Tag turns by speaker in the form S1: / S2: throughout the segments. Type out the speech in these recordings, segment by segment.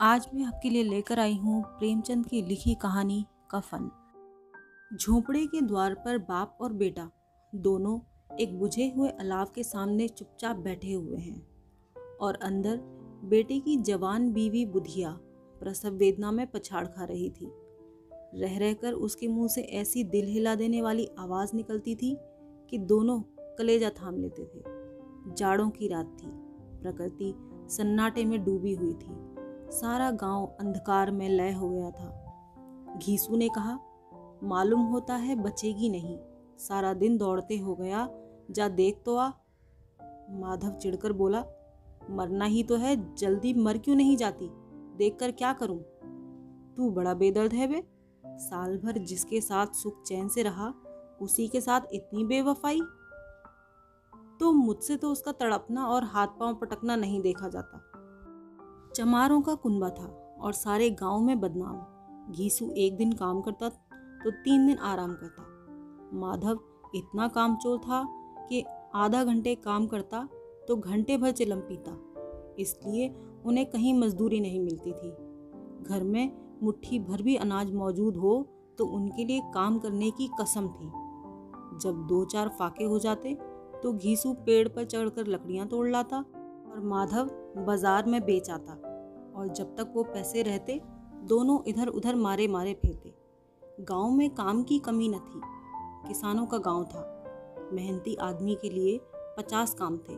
S1: आज मैं आपके लिए लेकर आई हूँ प्रेमचंद की लिखी कहानी कफन झोपड़े के द्वार पर बाप और बेटा दोनों एक बुझे हुए अलाव के सामने चुपचाप बैठे हुए हैं और अंदर बेटे की जवान बीवी बुधिया प्रसव वेदना में पछाड़ खा रही थी। रह रहकर उसके मुँह से ऐसी दिल हिला देने वाली आवाज़ निकलती थी कि दोनों कलेजा थाम लेते थे। जाड़ों की रात थी, प्रकृति सन्नाटे में डूबी हुई थी। सारा गाँव अंधकार में लय हो गया था। घीसू ने कहा, मालूम होता है बचेगी नहीं। सारा दिन दौड़ते हो गया, जा देख तो आ। माधव चिढ़कर बोला, मरना ही तो है, जल्दी मर क्यों नहीं जाती? देखकर क्या करूँ? तू बड़ा बेदर्द है बे। साल भर जिसके साथ सुख चैन से रहा, उसी के साथ इतनी बेवफाई तो मुझसे तो उसका तड़पना और हाथ पाँव पटकना नहीं देखा जाता। चमारों का कुंबा था और सारे गाँव में बदनाम। घीसू एक दिन काम करता तो तीन दिन आराम करता। माधव इतना कामचोर था कि आधा घंटे काम करता तो घंटे भर चिलम पीता, इसलिए उन्हें कहीं मजदूरी नहीं मिलती थी। घर में मुट्ठी भर भी अनाज मौजूद हो तो उनके लिए काम करने की कसम थी। जब दो चार फाके हो जाते तो घीसू पेड़ पर चढ़कर लकड़ियाँ तोड़ लाता और माधव बाज़ार में बेच आता। और जब तक वो पैसे रहते, दोनों इधर उधर मारे मारे फिरते। गाँव में काम की कमी न थी। किसानों का गाँव था। मेहनती आदमी के लिए पचास काम थे।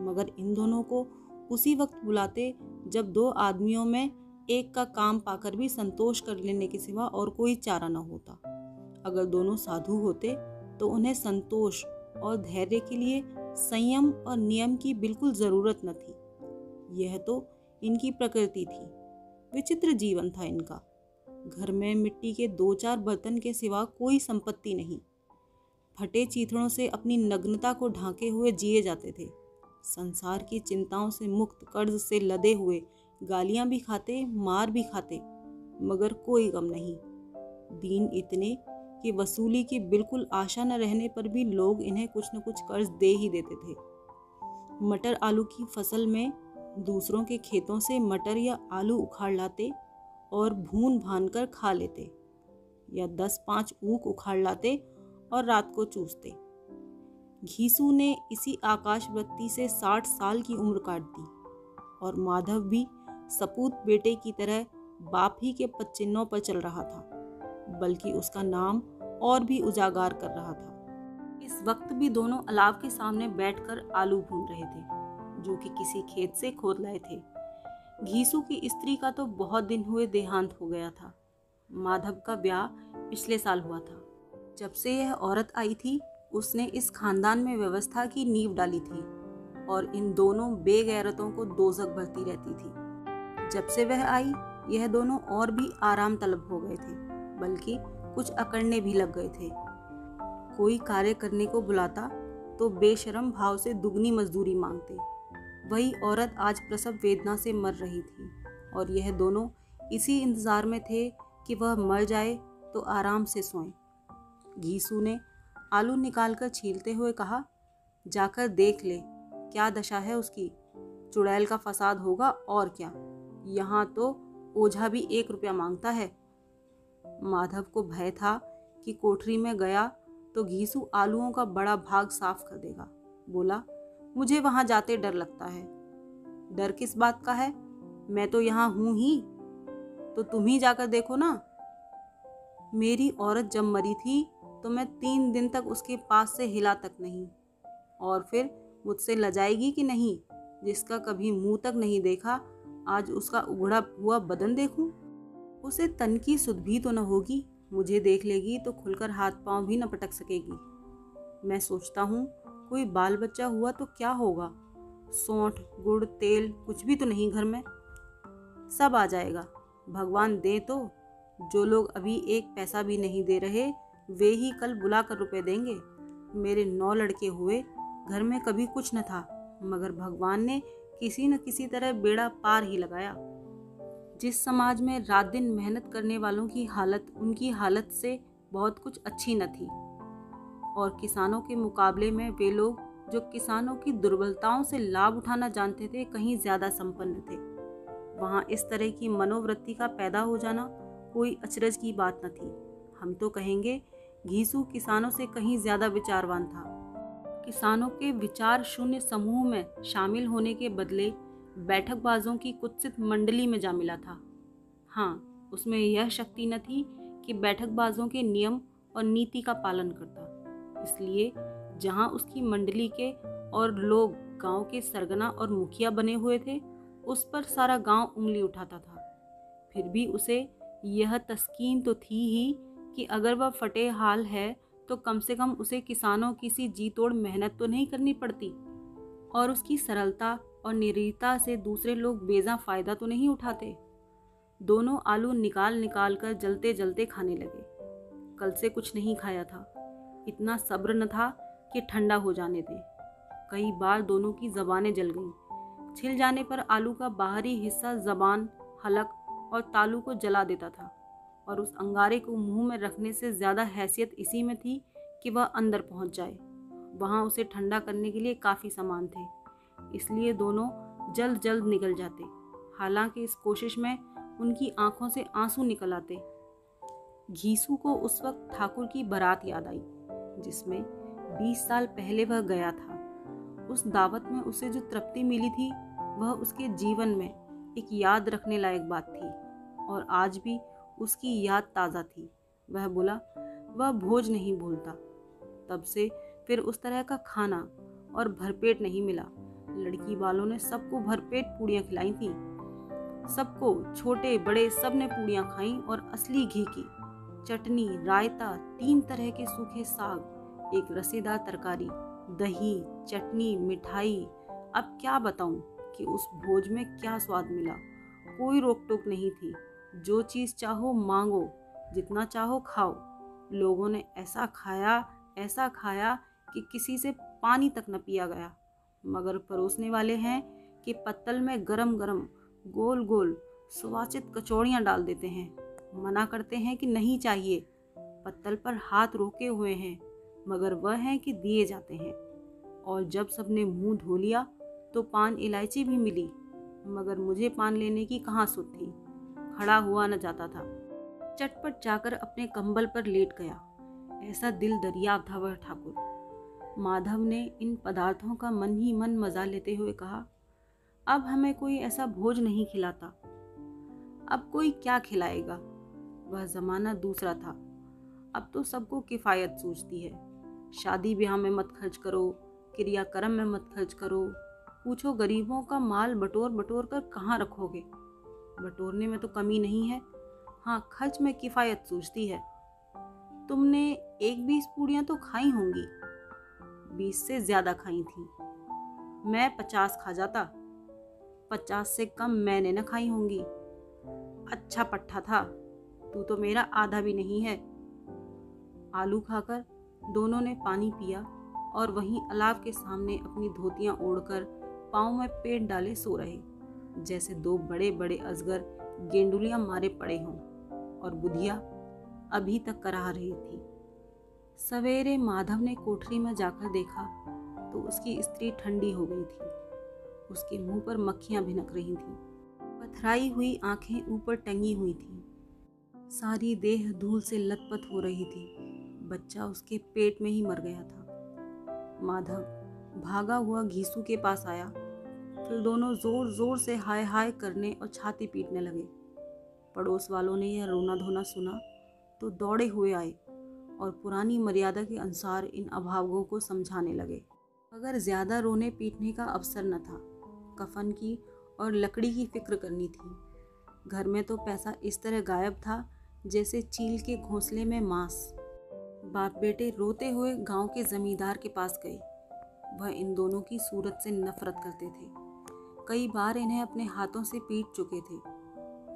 S1: मगर इन दोनों को उसी वक्त बुलाते जब दो आदमियों में एक का काम पाकर भी संतोष कर लेने के सिवा और कोई चारा न होता। अगर दोनों साधु होते तो उन्हें संतोष और धैर्य के लिए संयम और नियम की बिल्कुल ज़रूरत न थी। यह तो इनकी प्रकृति थी। विचित्र जीवन था इनका। घर में मिट्टी के दो चार बर्तन के सिवा कोई संपत्ति नहीं। फटे चीथड़ों से अपनी नग्नता को ढांके हुए जिए जाते थे। संसार की चिंताओं से मुक्त कर्ज से लदे हुए गालियाँ भी खाते, मार भी खाते, मगर कोई गम नहीं। दीन इतने कि वसूली की बिल्कुल आशा न रहने पर भी लोग इन्हें कुछ न कुछ कर्ज दे ही देते थे। मटर आलू की फ़सल में दूसरों के खेतों से मटर या आलू उखाड़ लाते और भून भान कर खा लेते, या दस पाँच ऊख उखाड़ लाते और रात को चूसते। घीसू ने इसी आकाशवृत्ति से साठ साल की उम्र काट दी और माधव भी सपूत बेटे की तरह बाप ही के पच्चिन्नों पर चल रहा था, बल्कि उसका नाम और भी उजागार कर रहा था। इस वक्त भी दोनों अलाव के सामने बैठकर आलू भून रहे थे। जो कि किसी खेत से खोद लाए थे। घीसू की स्त्री का तो बहुत दिन हुए देहांत हो गया था। माधव का ब्याह पिछले साल हुआ था। जब से यह औरत आई थी, उसने इस खानदान में व्यवस्था की नींव डाली थी और इन दोनों बेगैरतों को दोजक भरती रहती थी। जब से वह आई, यह दोनों और भी आराम तलब हो गए थे, बल्कि कुछ अकड़ने भी लग गए थे। कोई कार्य करने को बुलाता तो बेशरम भाव से दुगनी मजदूरी मांगते। वही औरत आज प्रसव वेदना से मर रही थी। और यह दोनों इसी इंतज़ार में थे कि वह मर जाए तो आराम से सोएँ। घीसू ने आलू निकालकर छीलते हुए कहा, जाकर देख ले, क्या दशा है उसकी? चुड़ैल का फसाद होगा और क्या? यहाँ तो ओझा भी एक रुपया माँगता है। माधव को भय था कि कोठरी में गया तो घीसू आलूओं का बड़ा भाग साफ़ कर देगा। बोला मुझे वहाँ जाते डर लगता है। डर किस बात का है? मैं तो यहाँ हूँ ही। तो तुम ही जाकर देखो ना। मेरी औरत जब मरी थी तो मैं तीन दिन तक उसके पास से हिला तक नहीं। और फिर मुझसे लजाएगी कि नहीं, जिसका कभी मुँह तक नहीं देखा, आज उसका उगड़ा हुआ बदन देखूँ? उसे तन की सुध भी तो न होगी। मुझे देख लेगी तो खुलकर हाथ पाँव भी न पटक सकेगी। मैं सोचता हूँ कोई बाल बच्चा हुआ तो क्या होगा? सौंठ, गुड़, तेल, कुछ भी तो नहीं घर में। सब आ जाएगा। भगवान दे तो। जो लोग अभी एक पैसा भी नहीं दे रहे, वे ही कल बुला कर रुपये देंगे। मेरे नौ लड़के हुए, घर में कभी कुछ न था, मगर भगवान ने किसी न किसी तरह बेड़ा पार ही लगाया। जिस समाज में रात दिन मेहनत करने वालों की हालत, उनकी हालत से बहुत कुछ अच्छी न थी। और किसानों के मुकाबले में वे लोग, जो किसानों की दुर्बलताओं से लाभ उठाना जानते थे, कहीं ज़्यादा संपन्न थे। वहाँ इस तरह की मनोवृत्ति का पैदा हो जाना कोई अचरज की बात न थी। हम तो कहेंगे, घीसू किसानों से कहीं ज़्यादा विचारवान था। किसानों के विचार शून्य समूह में शामिल होने के बदले बैठकबाजों की कुत्सित मंडली में जा मिला था। हाँ उसमें यह शक्ति न थी कि बैठकबाजों के नियम और नीति का पालन करता। इसलिए जहाँ उसकी मंडली के और लोग गाँव के सरगना और मुखिया बने हुए थे, उस पर सारा गाँव उंगली उठाता था। फिर भी उसे यह तस्कीन तो थी ही कि अगर वह फटे हाल है तो कम से कम उसे किसानों की सी जी तोड़ मेहनत तो नहीं करनी पड़ती। और उसकी सरलता और निरीता से दूसरे लोग बेजा फ़ायदा तो नहीं उठाते। दोनों आलू निकाल निकाल कर जलते जलते खाने लगे। कल से कुछ नहीं खाया था। इतना सब्र न था कि ठंडा हो जाने दें। कई बार दोनों की जबानें जल गईं। छिल जाने पर आलू का बाहरी हिस्सा जबान, हलक और तालू को जला देता था और उस अंगारे को मुँह में रखने से ज़्यादा हैसियत इसी में थी कि वह अंदर पहुँच जाए। वहाँ उसे ठंडा करने के लिए काफ़ी सामान थे, इसलिए दोनों जल्द जल्द निकल जाते। हालाँकि इस कोशिश में उनकी आँखों से आँसू निकल आते। घीसू को उस वक्त ठाकुर की बारात याद आई। जिसमें बीस साल पहले वह गया था। उस दावत में उसे जो तृप्ति मिली थी, वह उसके जीवन में एक याद रखने लायक बात थी और आज भी उसकी याद ताज़ा थी। वह बोला, वह भोज नहीं भूलता। तब से फिर उस तरह का खाना और भरपेट नहीं मिला। लड़की वालों ने सबको भरपेट पूड़ियाँ खिलाई थी। सबको छोटे बड़े सबने पूड़ियाँ खाई और असली घी की। चटनी, रायता, तीन तरह के सूखे साग, एक रसेदार तरकारी, दही, चटनी, मिठाई। अब क्या बताऊँ कि उस भोज में क्या स्वाद मिला। कोई रोक टोक नहीं थी। जो चीज़ चाहो मांगो, जितना चाहो खाओ। लोगों ने ऐसा खाया ऐसा खाया कि किसी से पानी तक न पिया गया। मगर परोसने वाले हैं कि पत्तल में गरम गरम गोल गोल सुवाचित कचौड़ियाँ डाल देते हैं। मना करते हैं कि नहीं चाहिए। पत्तल पर हाथ रोके हुए हैं, मगर वह है कि दिए जाते हैं। और जब सबने मुँह धो लिया तो पान इलायची भी मिली, मगर मुझे पान लेने की कहाँ सुध थी? खड़ा हुआ न जाता था। चटपट जाकर अपने कंबल पर लेट गया। ऐसा दिल दरिया था वह ठाकुर। माधव ने इन पदार्थों का मन ही मन मज़ा लेते हुए कहा, अब हमें कोई ऐसा भोज नहीं खिलाता। अब कोई क्या खिलाएगा? वह ज़माना दूसरा था। अब तो सबको किफ़ायत सूझती है। शादी ब्याह में मत खर्च करो, क्रियाक्रम में मत खर्च करो। पूछो, गरीबों का माल बटोर बटोर कर कहाँ रखोगे? बटोरने में तो कमी नहीं है। हाँ खर्च में किफ़ायत सूझती है। तुमने एक बीस पूड़ियाँ तो खाई होंगी। बीस से ज़्यादा खाई थी। मैं पचास खा जाता। पचास से कम मैंने न खाई होंगी। अच्छा पट्टा था। तू तो मेरा आधा भी नहीं है। आलू खाकर दोनों ने पानी पिया और वहीं अलाव के सामने अपनी धोतियाँ ओढ़कर पाँव में पेट डाले सो रहे, जैसे दो बड़े बड़े अजगर गेंडुलियाँ मारे पड़े हों और बुधिया अभी तक कराह रही थी। सवेरे माधव ने कोठरी में जाकर देखा तो उसकी स्त्री ठंडी हो गई थी। उसके मुँह पर मक्खियाँ भिनक रही थीं। पथराई हुई आँखें ऊपर टंगी हुई थीं। सारी देह धूल से लथपथ हो रही थी। बच्चा उसके पेट में ही मर गया था। माधव भागा हुआ घीसू के पास आया। फिर दोनों ज़ोर ज़ोर से हाय हाय करने और छाती पीटने लगे। पड़ोस वालों ने यह रोना धोना सुना तो दौड़े हुए आए और पुरानी मर्यादा के अनुसार इन अभावों को समझाने लगे। अगर ज़्यादा रोने पीटने का अवसर न था। कफन की और लकड़ी की फ़िक्र करनी थी। घर में तो पैसा इस तरह गायब था जैसे चील के घोंसले में मांस। बाप बेटे रोते हुए गाँव के जमींदार के पास गए। वह इन दोनों की सूरत से नफरत करते थे। कई बार इन्हें अपने हाथों से पीट चुके थे।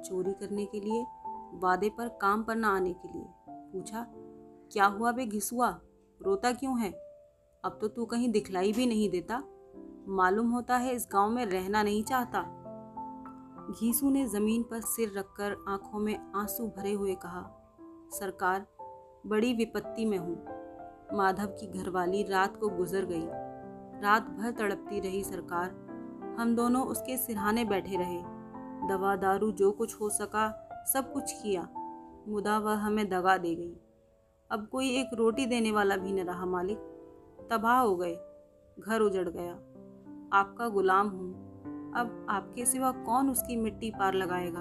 S1: चोरी करने के लिए, वादे पर काम पर न आने के लिए। पूछा, क्या हुआ बे घिसुआ? रोता क्यों है? अब तो तू कहीं दिखलाई भी नहीं देता। मालूम होता है इस गाँव में रहना नहीं चाहता। घीसू ने ज़मीन पर सिर रखकर आँखों में आँसू भरे हुए कहा, सरकार, बड़ी विपत्ति में हूँ। माधव की घरवाली रात को गुजर गई। रात भर तड़पती रही सरकार। हम दोनों उसके सिरहाने बैठे रहे। दवा, दारू, जो कुछ हो सका, सब कुछ किया। मुदा वह हमें दगा दे गई। अब कोई एक रोटी देने वाला भी न रहा मालिक। तबाह हो गए। घर उजड़ गया। आपका गुलाम हूँ। अब आपके सिवा कौन उसकी मिट्टी पार लगाएगा?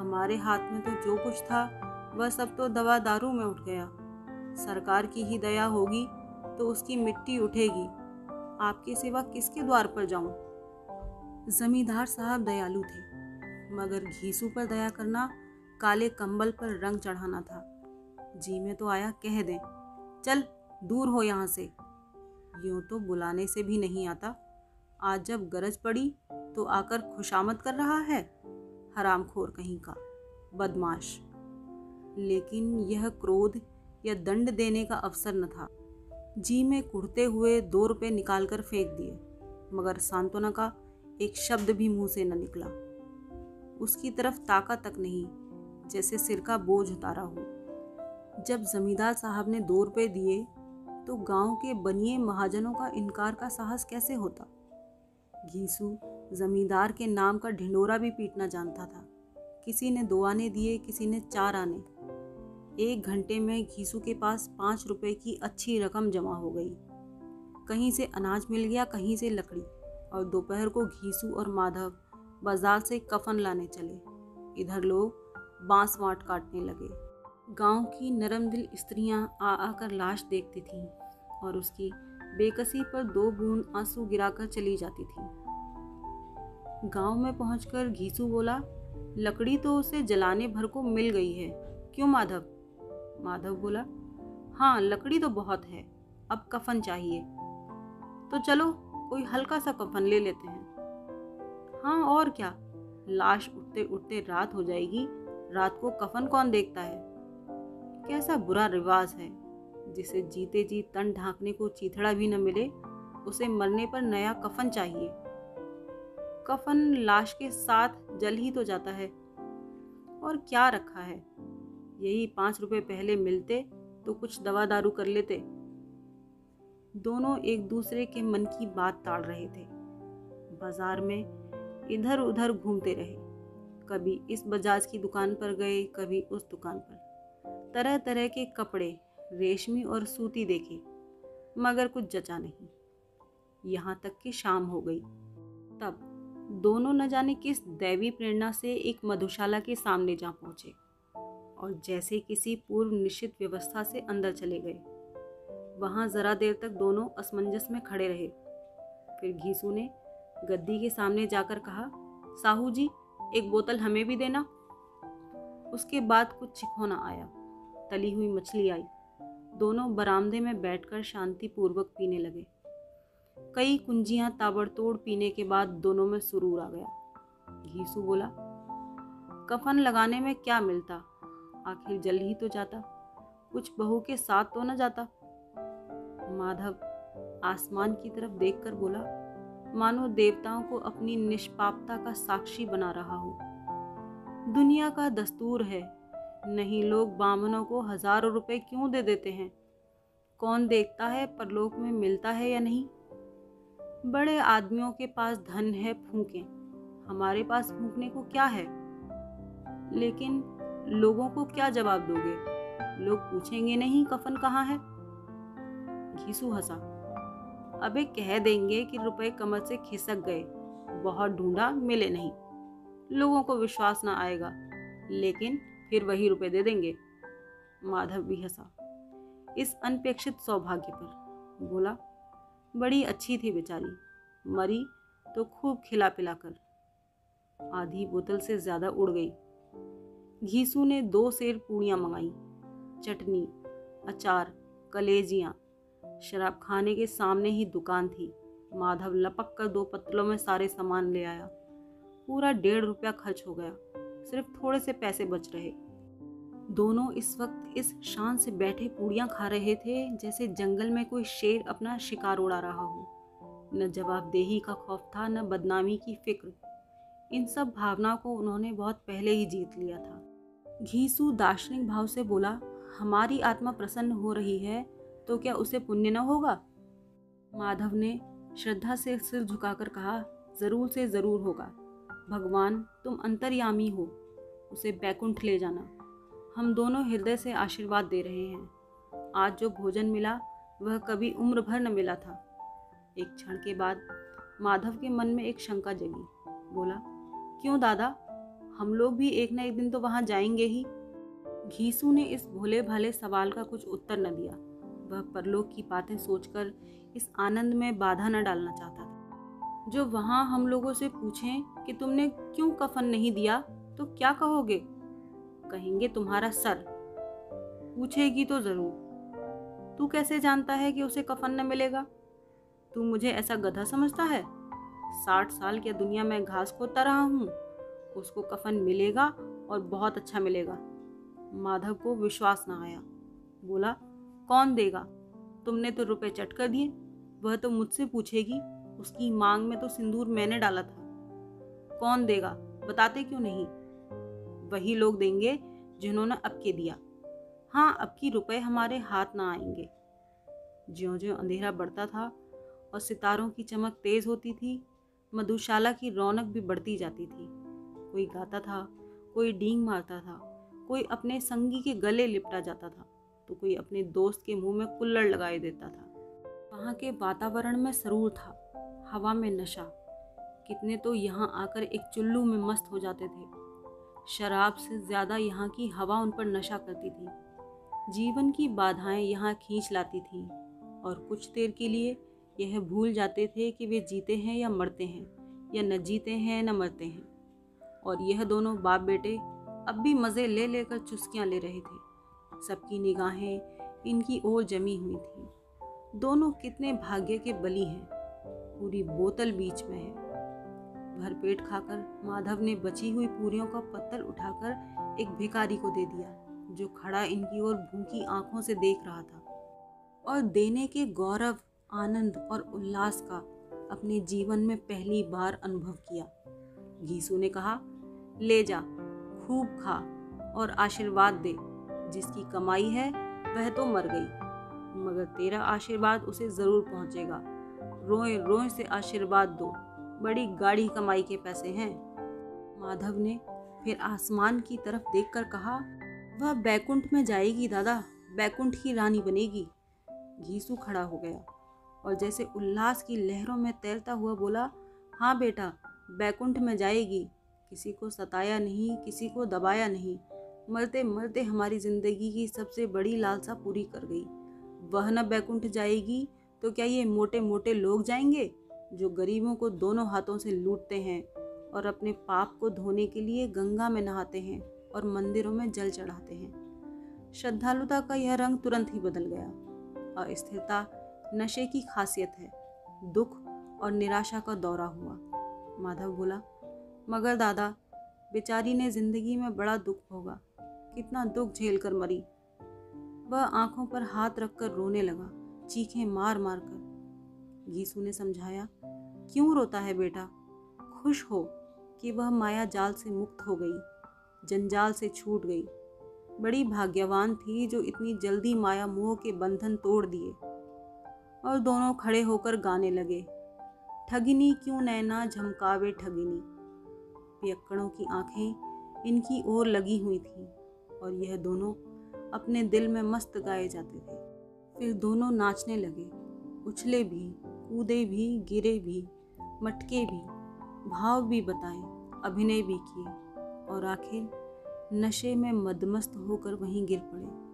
S1: हमारे हाथ में तो जो कुछ था, वह सब तो दवा दारू में उठ गया। सरकार की ही दया होगी तो उसकी मिट्टी उठेगी। आपके सिवा किसके द्वार पर जाऊँ? जमींदार साहब दयालु थे, मगर घीसू पर दया करना काले कंबल पर रंग चढ़ाना था। जी में तो आया कह दें, चल, दूर हो यहाँ से। यूँ तो बुलाने से भी नहीं आता। आज जब गरज पड़ी तो आकर खुशामद कर रहा है, हरामखोर कहीं का, बदमाश। लेकिन यह क्रोध या दंड देने का अवसर न था। जी में कुड़ते हुए दो रुपये निकाल कर फेंक दिए, मगर सांत्वना का एक शब्द भी मुँह से न निकला। उसकी तरफ़ ताका तक नहीं, जैसे सिर का बोझ उतारा हो। जब जमींदार साहब ने दो रुपये दिए तो गाँव के बनिए महाजनों का इनकार का साहस कैसे होता? घीसू जमींदार के नाम का ढिंडोरा भी पीटना जानता था। किसी ने दो आने दिए, किसी ने चार आने। एक घंटे में घीसू के पास पाँच रुपए की अच्छी रकम जमा हो गई। कहीं से अनाज मिल गया, कहीं से लकड़ी और दोपहर को घीसू और माधव बाज़ार से कफन लाने चले। इधर लोग बाँस वाट काटने लगे। गाँव की नरम दिल स्त्रियाँ आ आकर लाश देखती थीं और उसकी बेकसी पर दो बूंद आँसू गिराकर चली जाती थी। गाँव में पहुंचकर घीसू बोला, लकड़ी तो उसे जलाने भर को मिल गई है। क्यों माधव? माधव बोला हाँ लकड़ी तो बहुत है, अब कफन चाहिए। तो चलो, कोई हल्का सा कफन ले लेते हैं। हाँ और क्या? लाश उठते उठते रात हो जाएगी। रात को कफन कौन देखता है? कैसा बुरा रिवाज है। जिसे जीते जी तन ढांकने को चीथड़ा भी न मिले, उसे मरने पर नया कफन चाहिए। कफन लाश के साथ जल ही तो जाता है। और क्या रखा है? यही पाँच रुपए पहले मिलते तो कुछ दवा दारू कर लेते। दोनों एक दूसरे के मन की बात ताड़ रहे थे। बाज़ार में इधर उधर घूमते रहे। कभी इस बजाज की दुकान पर गए, कभी उस दुकान पर। तरह तरह के कपड़े रेशमी और सूती देखे, मगर कुछ जचा नहीं। यहाँ तक कि शाम हो गई। तब दोनों न जाने किस दैवी प्रेरणा से एक मधुशाला के सामने जा पहुँचे और जैसे किसी पूर्व निश्चित व्यवस्था से अंदर चले गए। वहाँ ज़रा देर तक दोनों असमंजस में खड़े रहे। फिर घीसू ने गद्दी के सामने जाकर कहा, साहू जी, एक बोतल हमें भी देना। उसके बाद कुछ छिखोना आया। तली हुई मछली आई। दोनों बरामदे में बैठकर शांतिपूर्वक पीने लगे। कई कुंजियाँ ताबड़तोड़ पीने के बाद दोनों में सुरूर आ गया। घीसू बोला, कफन लगाने में क्या मिलता? आखिर जल ही तो जाता। कुछ बहू के साथ तो न जाता। माधव आसमान की तरफ़ देखकर बोला, मानो देवताओं को अपनी निष्पापता का साक्षी बना रहा हो। दुनिया का दस्तूर है। नहीं, लोग बामनों को हज़ारों रुपए क्यों दे देते हैं? कौन देखता है परलोक में मिलता है या नहीं? बड़े आदमियों के पास धन है फूकें। हमारे पास फूकने को क्या है? लेकिन लोगों को क्या जवाब दोगे? लोग पूछेंगे नहीं, कफन कहाँ है? घीसू हंसा। अबे कह देंगे कि रुपए कमर से खिसक गए, बहुत ढूंढा, मिले नहीं। लोगों को विश्वास ना आएगा। लेकिन फिर वही रुपए दे देंगे। माधव भी हंसा। इस अनपेक्षित सौभाग्य पर बोला, बड़ी अच्छी थी बेचारी। मरी तो खूब खिला पिला कर। आधी बोतल से ज़्यादा उड़ गई। घीसू ने दो सेर पूड़ियाँ मंगाई। चटनी, अचार, कलेजियाँ। शराब खाने के सामने ही दुकान थी। माधव लपक कर दो पत्तलों में सारे सामान ले आया। पूरा डेढ़ रुपया खर्च हो गया। सिर्फ़ थोड़े से पैसे बच रहे। दोनों इस वक्त इस शान से बैठे पूड़ियाँ खा रहे थे, जैसे जंगल में कोई शेर अपना शिकार उड़ा रहा हो। न जवाबदेही का खौफ था, न बदनामी की फ़िक्र। इन सब भावनाओं को उन्होंने बहुत पहले ही जीत लिया था। घीसू दार्शनिक भाव से बोला, हमारी आत्मा प्रसन्न हो रही है तो क्या उसे पुण्य न होगा? माधव ने श्रद्धा से सिर झुकाकर कहा, ज़रूर से ज़रूर होगा। भगवान, तुम अंतर्यामी हो। उसे बैकुंठ ले जाना। हम दोनों हृदय से आशीर्वाद दे रहे हैं। आज जो भोजन मिला, वह कभी उम्र भर न मिला था। एक क्षण के बाद माधव के मन में एक शंका जगी। बोला, क्यों दादा? हम लोग भी एक न एक दिन तो वहाँ जाएँगे ही। घीसू ने इस भोले भाले सवाल का कुछ उत्तर न दिया। वह परलोक की बातें सोचकर इस आनंद में बाधा न डालना चाहता था। जो वहाँ हम लोगों से पूछें कि तुमने क्यों कफन नहीं दिया तो क्या कहोगे? कहेंगे, तुम्हारा सर। पूछेगी तो ज़रूर। तू कैसे जानता है कि उसे कफन न मिलेगा? तू मुझे ऐसा गधा समझता है? साठ साल की दुनिया में घास खोता रहा हूँ। उसको कफन मिलेगा और बहुत अच्छा मिलेगा। माधव को विश्वास ना आया। बोला, कौन देगा? तुमने तो रुपए चट कर दिए। वह तो मुझसे पूछेगी। उसकी मांग में तो सिंदूर मैंने डाला था। कौन देगा? बताते क्यों नहीं? वही लोग देंगे जिन्होंने अब के दिया। हाँ अब की रुपए हमारे हाथ ना आएँगे। ज्यो ज्यो अंधेरा बढ़ता था और सितारों की चमक तेज होती थी, मधुशाला की रौनक भी बढ़ती जाती थी। कोई गाता था, कोई डींग मारता था, कोई अपने संगी के गले लिपटा जाता था तो कोई अपने दोस्त के मुँह में कुल्लड़ लगाए देता था। वहाँ के वातावरण में सरूर था। हवा में नशा। कितने तो यहाँ आकर एक चुल्लू में मस्त हो जाते थे। शराब से ज़्यादा यहाँ की हवा उन पर नशा करती थी। जीवन की बाधाएँ यहाँ खींच लाती थीं। और कुछ देर के लिए यह भूल जाते थे कि वे जीते हैं या मरते हैं, या न जीते हैं, न मरते हैं। और यह दोनों बाप बेटे अब भी मज़े ले लेकर चुस्कियाँ ले रहे थे। सबकी निगाहें इनकी ओर जमी हुई थी। दोनों कितने भाग्य के बली हैं। पूरी बोतल बीच में है। भरपेट खाकर माधव ने बची हुई पूरियों का पत्तल उठाकर एक भिखारी को दे दिया, जो खड़ा इनकी ओर भूखी आँखों से देख रहा था। और देने के गौरव, आनंद और उल्लास का अपने जीवन में पहली बार अनुभव किया। घीसू ने कहा, ले जा, खूब खा और आशीर्वाद दे, जिसकी कमाई है वह तो मर गई, मगर तेरा आशीर्वाद उसे ज़रूर पहुंचेगा। रोए रोए से आशीर्वाद दो। बड़ी गाढ़ी कमाई के पैसे हैं। माधव ने फिर आसमान की तरफ़ देखकर कहा, वह बैकुंठ में जाएगी दादा। बैकुंठ की रानी बनेगी। घीसू खड़ा हो गया और जैसे उल्लास की लहरों में तैरता हुआ बोला हाँ बेटा, बैकुंठ में जाएगी। किसी को सताया नहीं, किसी को दबाया नहीं। मरते मरते हमारी ज़िंदगी की सबसे बड़ी लालसा पूरी कर गई। वह न बैकुंठ जाएगी तो क्या ये मोटे मोटे लोग जाएँगे, जो गरीबों को दोनों हाथों से लूटते हैं और अपने पाप को धोने के लिए गंगा में नहाते हैं और मंदिरों में जल चढ़ाते हैं? श्रद्धालुता का यह रंग तुरंत ही बदल गया। अस्थिरता, नशे की खासियत है, दुख और निराशा का दौरा हुआ। माधव बोला, मगर दादा, बेचारी ने ज़िंदगी में बड़ा दुख भोगा। कितना दुख झेल कर मरी। वह आँखों पर हाथ रखकर रोने लगा। चीखें मार मार कर। गीसू ने समझाया, क्यों रोता है बेटा? खुश हो कि वह माया जाल से मुक्त हो गई, जंजाल से छूट गई। बड़ी भाग्यवान थी जो इतनी जल्दी माया मोह के बंधन तोड़ दिए और दोनों खड़े होकर गाने लगे, ठगिनी क्यों नैना झमकावे ठगिनी? पियक्कड़ों की आँखें इनकी ओर लगी हुई थीं और यह दोनों अपने दिल में मस्त गाए जाते थे। फिर दोनों नाचने लगे। उछले भी, कूदे भी, गिरे भी, मटके भी, भाव भी बताए, अभिनय भी किए और आखिर नशे में मदमस्त होकर वहीं गिर पड़े।